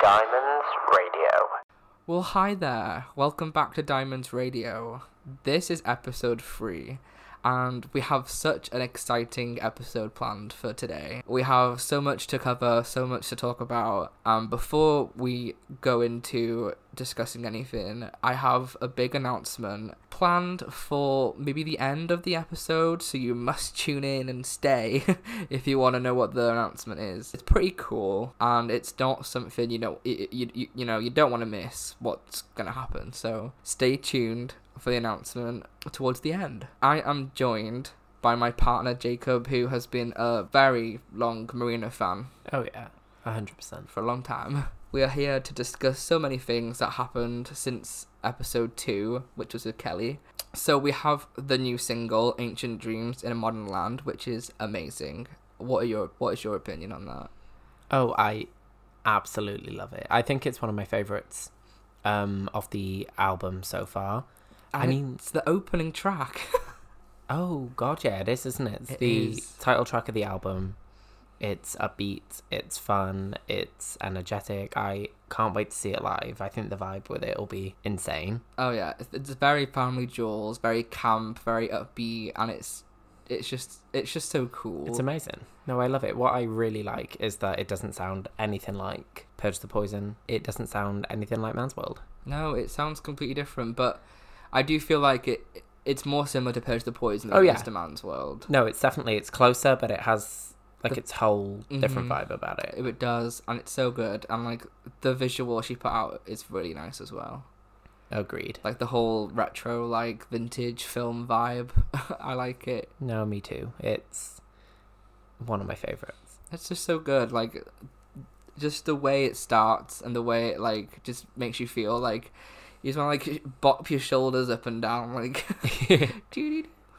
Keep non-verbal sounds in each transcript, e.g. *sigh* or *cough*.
Diamonds Radio. Well, hi there. Welcome back to Diamonds Radio. This is episode 3, and we have such an exciting episode planned for today. We have so much to cover, so much to talk about. Um, before we go into discussing anything, I have a big announcement planned for maybe the end of the episode, so you must tune in and stay *laughs* if you want to know what the announcement is. It's pretty cool, and it's not something you know you, you, you know you don't want to miss what's gonna happen. So stay tuned for the announcement towards the end. I am joined by my partner Jacob, who has been a very long Marina fan Oh yeah, hundred percent. for a long time. We are here to discuss so many things that happened since episode 2, which was with Kelly. So we have the new single Ancient Dreams in a Modern Land, which is amazing. What are your what is your opinion on that? Oh, I absolutely love it. I think it's one of my favorites um, of the album so far. I mean- it's the opening track. *laughs* Oh god, yeah, it is, isn't it? It's It the is. title track of the album. It's upbeat, it's fun, it's energetic. I can't wait to see it live. I think the vibe with it will be insane. oh yeah, it's, it's very family jewels, very camp, very upbeat, and it's it's just it's just so cool. It's amazing. No, I love it. What I really like is that it doesn't sound anything like Purge the Poison. It doesn't sound anything like Man's World. No, it sounds completely different, but I do feel like it it's more similar to Purge the Poison than Oh, yeah. Mr. Man's World. No, it's definitely it's closer, but it has like The- its whole different Mhm. vibe about it. It does, and it's so good, and like the visual she put out is really nice as well. Agreed. Like the whole retro, like vintage film vibe. *laughs* I like it. No, me too. It's one of my favorites. It's just so good. Like just the way it starts and the way it like just makes you feel like you just want to like bop your shoulders up and down like. *laughs* *laughs*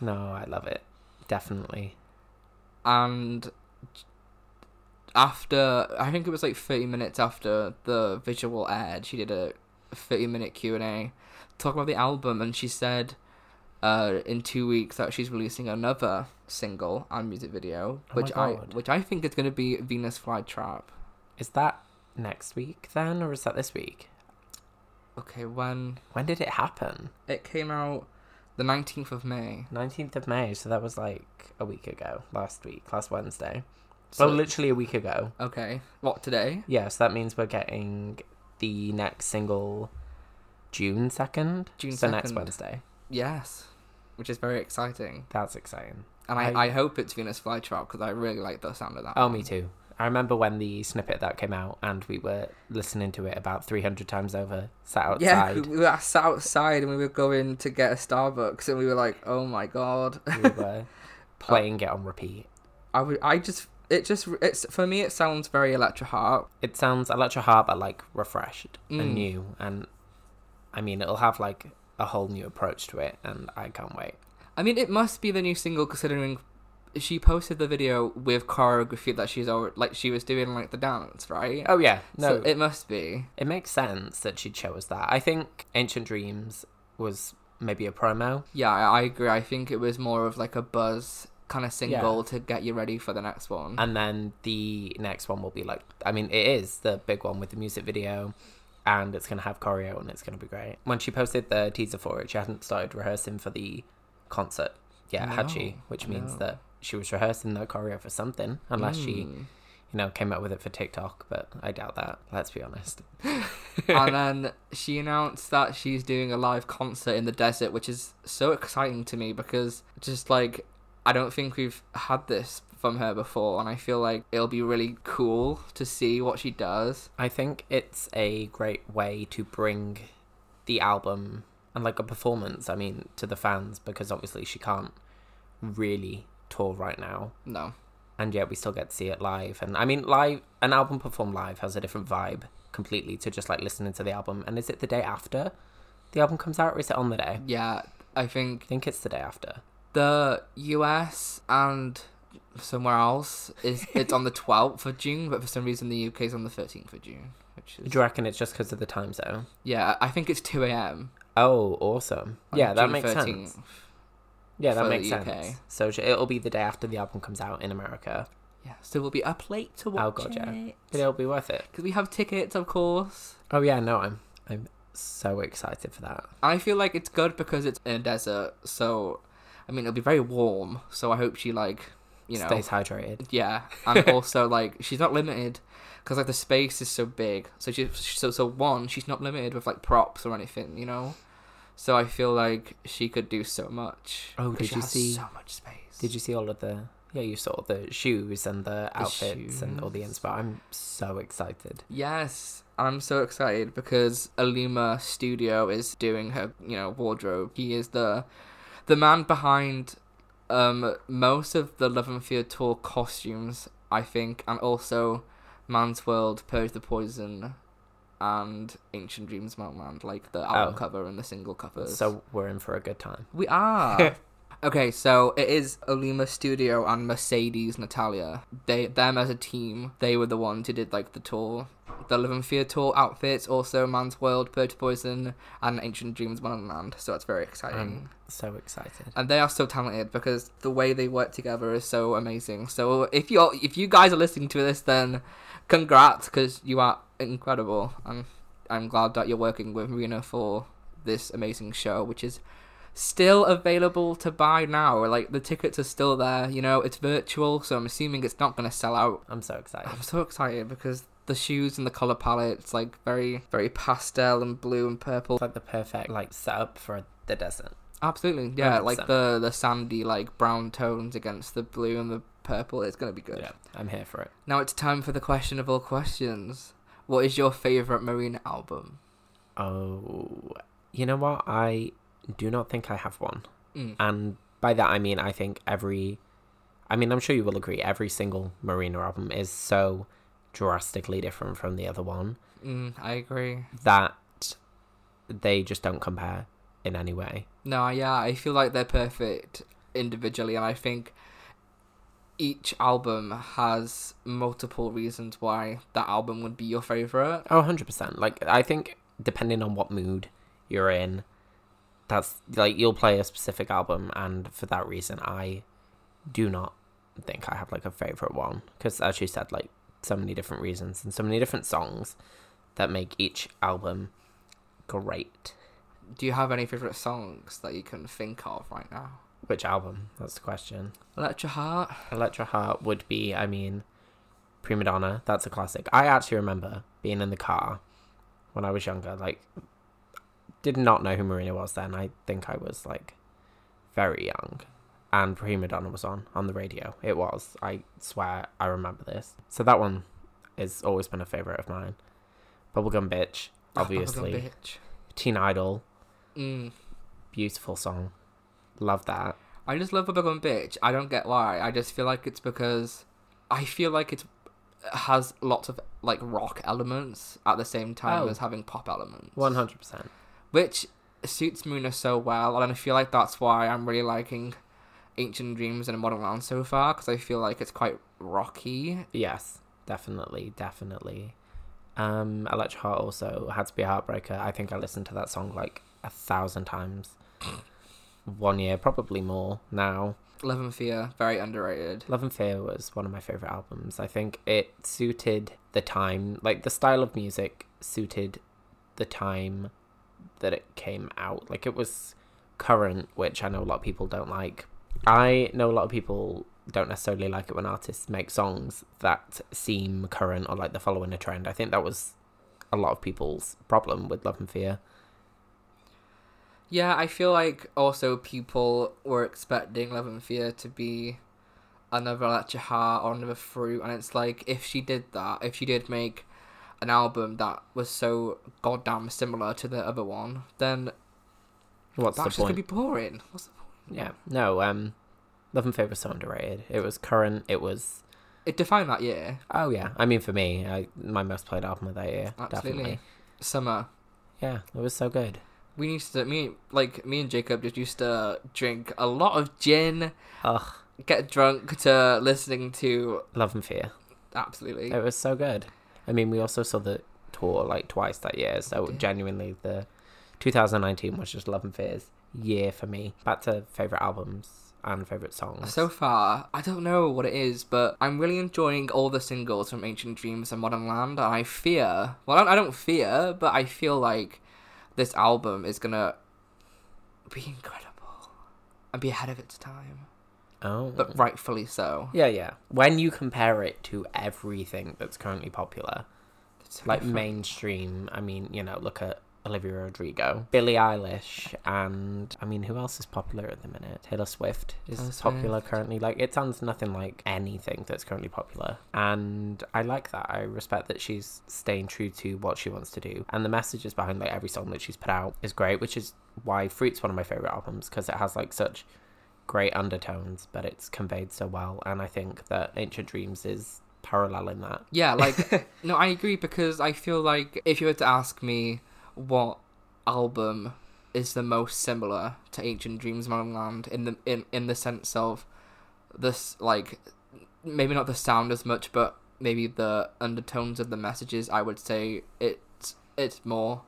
No, I love it. Definitely. and after I think it was like 30 minutes after the visual aired, she did a 30 minute Q&A talk about the album and she said uh, in 2 weeks that she's releasing another single and music video Oh which I which I think is going to be Venus Flytrap. Is that next week then, or is that this week? Okay, when When did it happen? it came out the 19th of May. 19th of May, so that was like a week ago, last week, last Wednesday. So oh, literally a week ago. okay, what today? Yeah, so that means we're getting the next single June 2nd. June so next 2nd. Wednesday. Yes. Which is very exciting. That's exciting. And I, I- I hope it's Venus Flytrap because I really like the sound of that. Oh, me too. I remember when the snippet that came out and we were listening to it about 300 times over, sat outside. Yeah, we were sat outside and we were going to get a Starbucks and we were like, "Oh my god!" we were *laughs* *laughs* playing it on repeat. I would, I just, it just, it's for me. It sounds very Electra Heart. It sounds Electra Heart, but like refreshed Mm. and new. And I mean, it'll have like a whole new approach to it, and I can't wait. I mean, it must be the new single considering she posted the video with choreography that she's already like she was doing like the dance, right? Oh, yeah. No, so it must be. it makes sense that she chose that. I think Ancient Dreams was maybe a promo. Yeah, I, I agree. I think it was more of like a buzz kind of single Yeah. to get you ready for the next one. And then the next one will be like, I mean, it is the big one with the music video, and it's going to have choreo, and it's going to be great. When she posted the teaser for it, she hadn't started rehearsing for the concert yet, had she? Which means no. that she was rehearsing the choreo for something, unless she, Mm. you know, came up with it for TikTok, but I doubt that, let's be honest. *laughs* and *laughs* then she announced that she's doing a live concert in the desert, which is so exciting to me because just like I don't think we've had this from her before, and I feel like it'll be really cool to see what she does. I think it's a great way to bring the album and like a performance, I mean, to the fans because obviously she can't really tour right now. No, And yet we still get to see it live. And I mean live an album performed live has a different vibe completely to just like listening to the album. And is it the day after the album comes out or is it on the day? yeah, I think I think it's the day after. the US and somewhere else is *laughs* it's on the 12th of June, but for some reason the UK is on the 13th of June, which is Do you reckon it's just because of the time zone? yeah, I think it's 2 a.m. Oh, awesome. Yeah, that makes 13th. sense. Yeah, that makes sense. So it'll be the day after the album comes out in America. Yeah, so we'll be up late to oh, watch Oh, God, yeah. it. But it'll be worth it. Because we have tickets, of course. Oh yeah, no, I'm I'm so excited for that. I feel like it's good because it's in a desert, so I mean it'll be very warm. So I hope she like, you know, Stays hydrated. yeah, and *laughs* also like she's not limited because like the space is so big. So she so so one she's not limited with like props or anything, you know. So I feel like she could do so much. Oh, did you see- so much space? Did you see all of the? Yeah, you saw the shoes and the outfits and all the inspo. I'm so excited. Yes, I'm so excited because Alima Studio is doing her, you know, wardrobe. He is the the man behind um most of the Love and Fear tour costumes, I think, and also Man's World, Purge the Poison, and Ancient Dreams Modern Land, like the oh. album Oh. cover and the single covers. So we're in for a good time. We are. *laughs* okay, so it is Olima Studio and Mercedes Natalia. They them as a team, they were the ones who did like the tour. The Love and Fear tour outfits, also Man's World, Purge Poison, and Ancient Dreams Modern Land. So it's very exciting. I'm so excited. and they are so talented because the way they work together is so amazing. So if you if you guys are listening to this, then congrats because you are incredible. And I'm glad that you're working with Marina for this amazing show, which is still available to buy now. Like the tickets are still there. You know, it's virtual, so I'm assuming it's not gonna sell out. I'm so excited. I'm so excited because the shoes and the color palette, it's like very very pastel and blue and purple. It's like the perfect like setup for the desert. Absolutely, yeah. Like 100%. the the sandy like brown tones against the blue and the purple. It's gonna be good. Yeah, I'm here for it. Now it's time for the question of all questions. What is your favorite Marina album? Oh, you know what? I do not think I have one. Mm. And by that I mean I think every I mean I'm sure you will agree every single Marina album is so drastically different from the other one Mm, I agree. that they just don't compare in any way. No, yeah, I feel like they're perfect individually, and I think each album has multiple reasons why that album would be your favorite. Oh, 100%. Like I think depending on what mood you're in that's like you'll play a specific album and for that reason I do not think I have like a favorite one because as you said like so many different reasons and so many different songs that make each album great. Do you have any favorite songs that you can think of right now? Which album? That's the question. Your Heart. Electra Heart would be, I mean, Prima Donna. That's a classic. I actually remember being in the car when I was younger. Like, did not know who Marina was then. I think I was like very young, and Prima Donna was on on the radio. It was. I swear I remember this. So that one has always been a favorite of mine. Bubblegum Bitch, *laughs* Bubblegum obviously. Bitch. Teen Idol, Mm. beautiful song. Love that. I just love Bubblegum Bitch. I don't get why. I just feel like it's because I feel like it has lots of like rock elements at the same time Oh. as having pop elements. One hundred percent. Which suits Muna so well, and I feel like that's why I'm really liking Ancient Dreams and Modern Land so far because I feel like it's quite rocky. Yes, definitely, definitely. Um, Electra Heart also How to Be a Heartbreaker. I think I listened to that song like a thousand times. *laughs* One year, probably more now. Love and Fear, very underrated. Love and Fear was one of my favorite albums. I think it suited the time, like the style of music suited the time that it came out. Like it was current, which I know a lot of people don't like. I know a lot of people don't necessarily like it when artists make songs that seem current or like they're following a trend. I think that was a lot of people's problem with Love and Fear. Yeah, I feel like also people were expecting Love and Fear to be another Heart or another Froot, and it's like if she did that, if she did make an album that was so goddamn similar to the other one, then What's that's the just gonna be boring. What's the point? Yeah, no. Um, Love and Fear was so underrated. It was current. It was. It defined that year. Oh yeah, I mean for me, I, my most played album of that year. Absolutely. Definitely. Summer. Yeah, it was so good. We used to me like me and Jacob just used to drink a lot of gin, Ugh, get drunk to listening to Love and Fear. absolutely. It was so good. I mean, we also saw the tour like twice that year, so genuinely the 2019 was just Love and Fear's year for me. Back to favorite albums. and favorite songs. So far, I don't know what it is, but I'm really enjoying all the singles from Ancient Dreams and Modern Land, and I fear, well, I don't fear, but I feel like this album is gonna be incredible and be ahead of its time, oh, but rightfully so. yeah, yeah. When you compare it to everything that's currently popular, so like different. mainstream, I mean, you know, look at Olivia Rodrigo, Billie Eilish, and I mean, who else is popular at the minute? Taylor Swift is Taylor popular Swift. currently. Like, it sounds nothing like anything that's currently popular, and I like that. I respect that she's staying true to what she wants to do, and the messages behind like every song that she's put out is great, which is why Froot's one of my favorite albums because it has like such great undertones, but it's conveyed so well, and I think that Ancient Dreams is parallel in that. Yeah, *laughs* like no, I agree because I feel like if you were to ask me what album is the most similar to Ancient Dreams Modern Land in the in, in the sense of this like maybe not the sound as much but maybe the undertones of the messages I would say it's it's more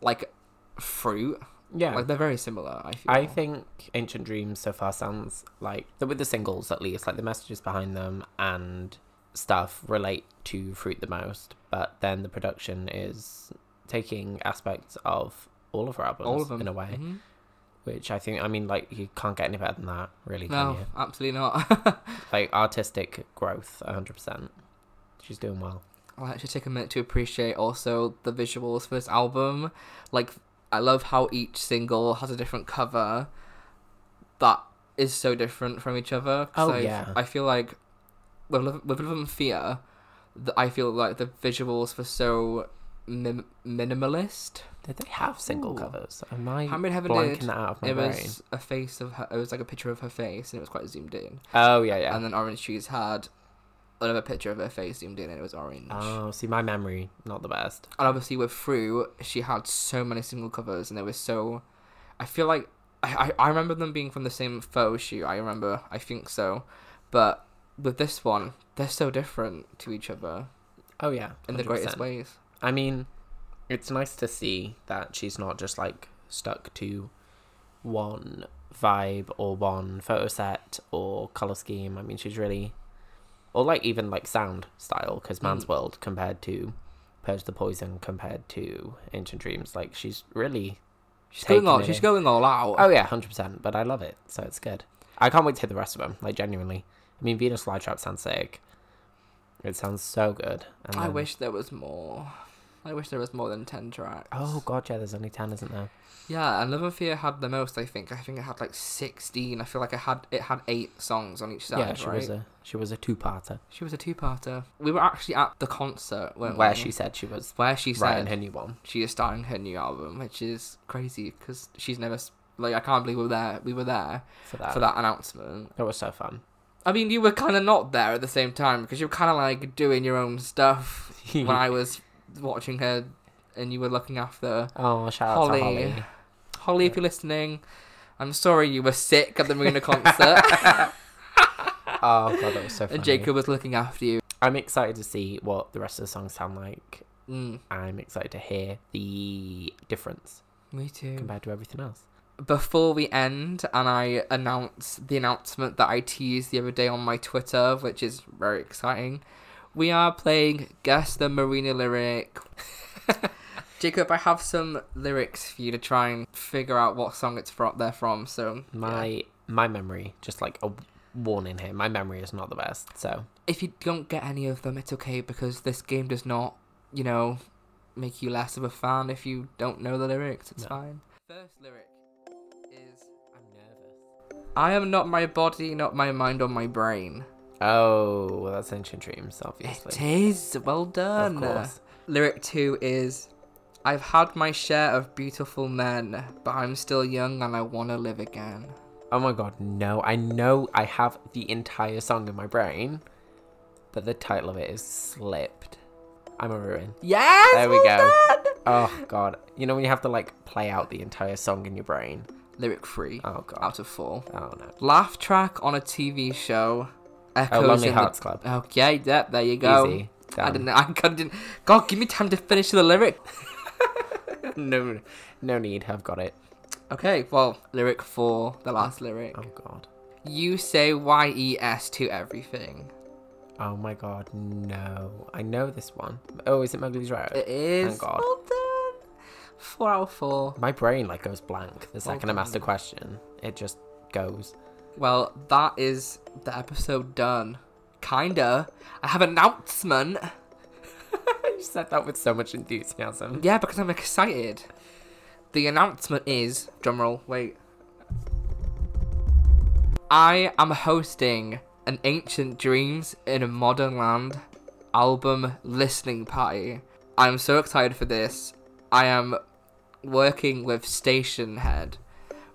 like Froot Yeah, like they're very similar I feel I think Ancient Dreams so far sounds like with the singles at least, like the messages behind them and stuff relate to Froot the most, but then the production is taking aspects of all of her albums all of them in a way, Mhm. which I think I mean like you can't get any better than that, really, can no you? absolutely not *laughs* Like artistic growth, hundred percent. She's doing well. I'll actually take a minute to appreciate also the visuals for this album. Like, I love how each single has a different cover that is so different from each other. Oh, I, yeah. I feel like with with Love and Fear, th- I feel like the visuals were so mim- minimalist. Did they have single Ooh. covers? Am I Handmade Heaven blanking did. that out of my It brain? was a face of her. It was like a picture of her face, and it was quite zoomed in. Oh yeah, yeah. And then Orange Trees had another picture of her face zoomed in, and it was orange. Oh, see, my memory not the best. And obviously with Froot, she had so many single covers, and they were so. I feel like I, I I remember them being from the same photo shoot. I remember, I think so, but with this one, they're so different to each other Oh yeah, in the greatest ways. I mean, it's nice to see that she's not just like stuck to one vibe or one photo set or color scheme. I mean, she's really, or like even like sound style, because Man's Mm. World compared to Purge the Poison compared to Ancient Dreams, like she's really. She's going all. She's in. going all out. Oh yeah, hundred percent. But I love it, so it's good. I can't wait to hear the rest of them. Like genuinely, I mean, Venus Flytrap sounds sick. It sounds so good. And I then- wish there was more. I wish there was more than ten tracks. Oh god, yeah. There's only ten, isn't there? Yeah, and Love and Fear had the most. I think. I think it had like sixteen. I feel like it had it had eight songs on each side. yeah, she right? was a she was a two-parter She was a two-parter. We were actually at the concert where we? she said she was where she said her new one. she is starting her new album, which is crazy because she's never like I can't believe we were there. We were there For that, for that announcement. It was so fun. I mean, you were kind of not there at the same time because you were kind of like doing your own stuff *laughs* when I was watching her, and you were looking after Oh, shout out Holly. to Holly. Holly. If you're listening, I'm sorry you were sick at the Marina concert, *laughs* Oh god, that was so funny. and Jacob was looking after you. I'm excited to see what the rest of the songs sound like. Mm, I'm excited to hear the difference me too. compared to everything else. before we end and I announce the announcement that I teased the other day on my Twitter, which is very exciting, we are playing Guess the Marina lyric. *laughs* Jacob, I have some lyrics for you to try and figure out what song it's from. They're from. So yeah. My my memory, just like a warning here, my memory is not the best. So if you don't get any of them, it's okay because this game does not, you know, make you less of a fan if you don't know the lyrics. It's No. fine. First lyric is I'm nervous. I am not my body, not my mind or my brain. Oh, well, that's ancient dreams, obviously. It is. Well done. Of course. Lyric two is I've had my share of beautiful men, but I'm still young and I want to live again. Oh my god, no. I know I have the entire song in my brain, but the title of it is slipped. I'm a ruin. Yes! There we well go. done! Oh god. You know when you have to like play out the entire song in your brain? Lyric three Oh god. out of four. Oh no. Laugh track on a TV show. Oh, Lonely Hearts Club. Okay, yep, there you go. Easy. I Done. didn't. *laughs* I couldn't. God, give me time to finish the lyric. *laughs* no, no need. I've got it. Okay, well, lyric four, the last lyric. Oh god. You say Y E S to everything. Oh my god, no. I know this one. Oh, is it Mowgli's Road? It is. Thank God. Well done. Four out of four. My brain like goes blank the second I'm asked a question. It just goes. Well, that is the episode done. Kinda. I have an announcement. *laughs* you said that with so much enthusiasm. Yeah, because I'm excited. The announcement is drumroll. Wait. I am hosting an Ancient Dreams in a Modern Land album listening party. I'm so excited for this. I am working with Stationhead,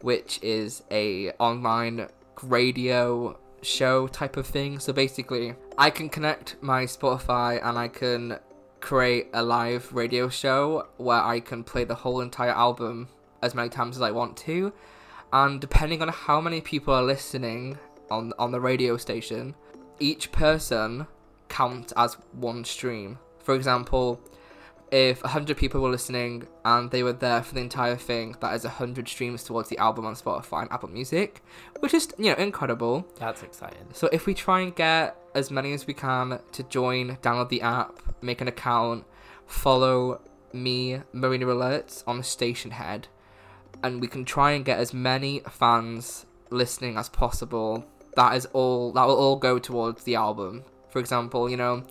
which is a online radio show type of thing. So basically, I can connect my Spotify and I can create a live radio show where I can play the whole entire album as many times as I want to. And depending on how many people are listening on on the radio station, each person counts as one stream. For example, if 100 people were listening and they were there for the entire thing, that is 100 streams towards the album on Spotify and Apple Music, which is, you know, incredible. That's exciting. So if we try and get as many as we can to join, download the app, make an account, follow me, Marina Alerts on Stationhead, and we can try and get as many fans listening as possible. That is all. That will all go towards the album. For example, you know,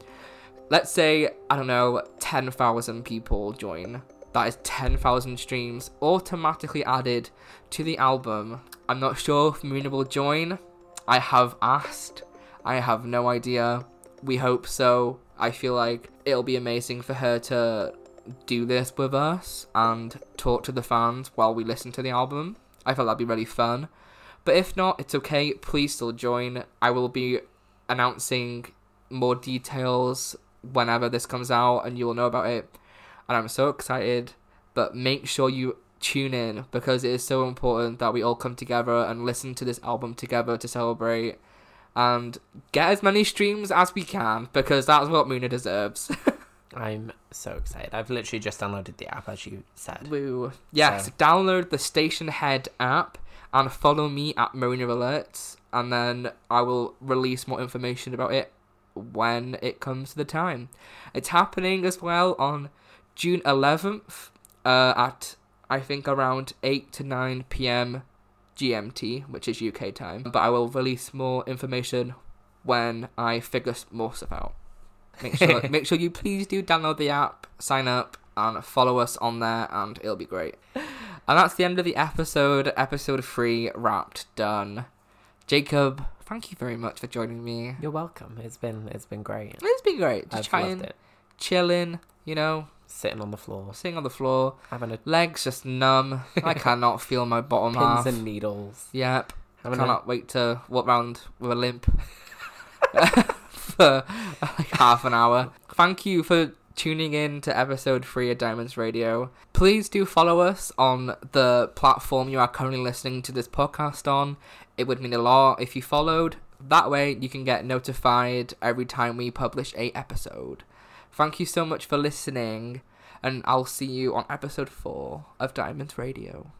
let's say I don't know, ten thousand people join. That is ten thousand streams automatically added to the album. I'm not sure if Marina will join. I have asked. I have no idea. We hope so. I feel like it'll be amazing for her to do this with us and talk to the fans while we listen to the album. I thought that'd be really fun. But if not, it's okay. Please still join. I will be announcing more details whenever this comes out and you will know about it. And I'm so excited. But make sure you tune in because it is so important that we all come together and listen to this album together to celebrate and get as many streams as we can because that's what Muna deserves. *laughs* I'm so excited. I've literally just downloaded the app as you said. Woo. Yes, So- download the Stationhead app and follow me at Marina Alerts, and then I will release more information about it when it comes to the time. It's happening as well on June 11th uh, at I think around 8 to 9 p.m. GMT, which is UK time. But I will release more information when I figure more stuff out. Make sure *laughs* make sure you please do download the app, sign up, and follow us on there, and it'll be great. And that's the end of the episode. Episode three wrapped, done. Jacob, thank you very much for joining me. You're welcome. It's been it's been great. It's been great. Just I've chatting, loved it. chilling, you know, Sitting on the floor, sitting on the floor, having a legs just numb. I *laughs* cannot feel my bottom half. pins half. and needles. Yep. Having Cannot wait to walk around with a limp *laughs* for like half an hour. Thank you for tuning in to episode three of Diamonds Radio. Please do follow us on the platform you are currently listening to this podcast on. It would mean a lot if you followed. That way, you can get notified every time we publish a episode. Thank you so much for listening, and I'll see you on episode four of Diamonds Radio.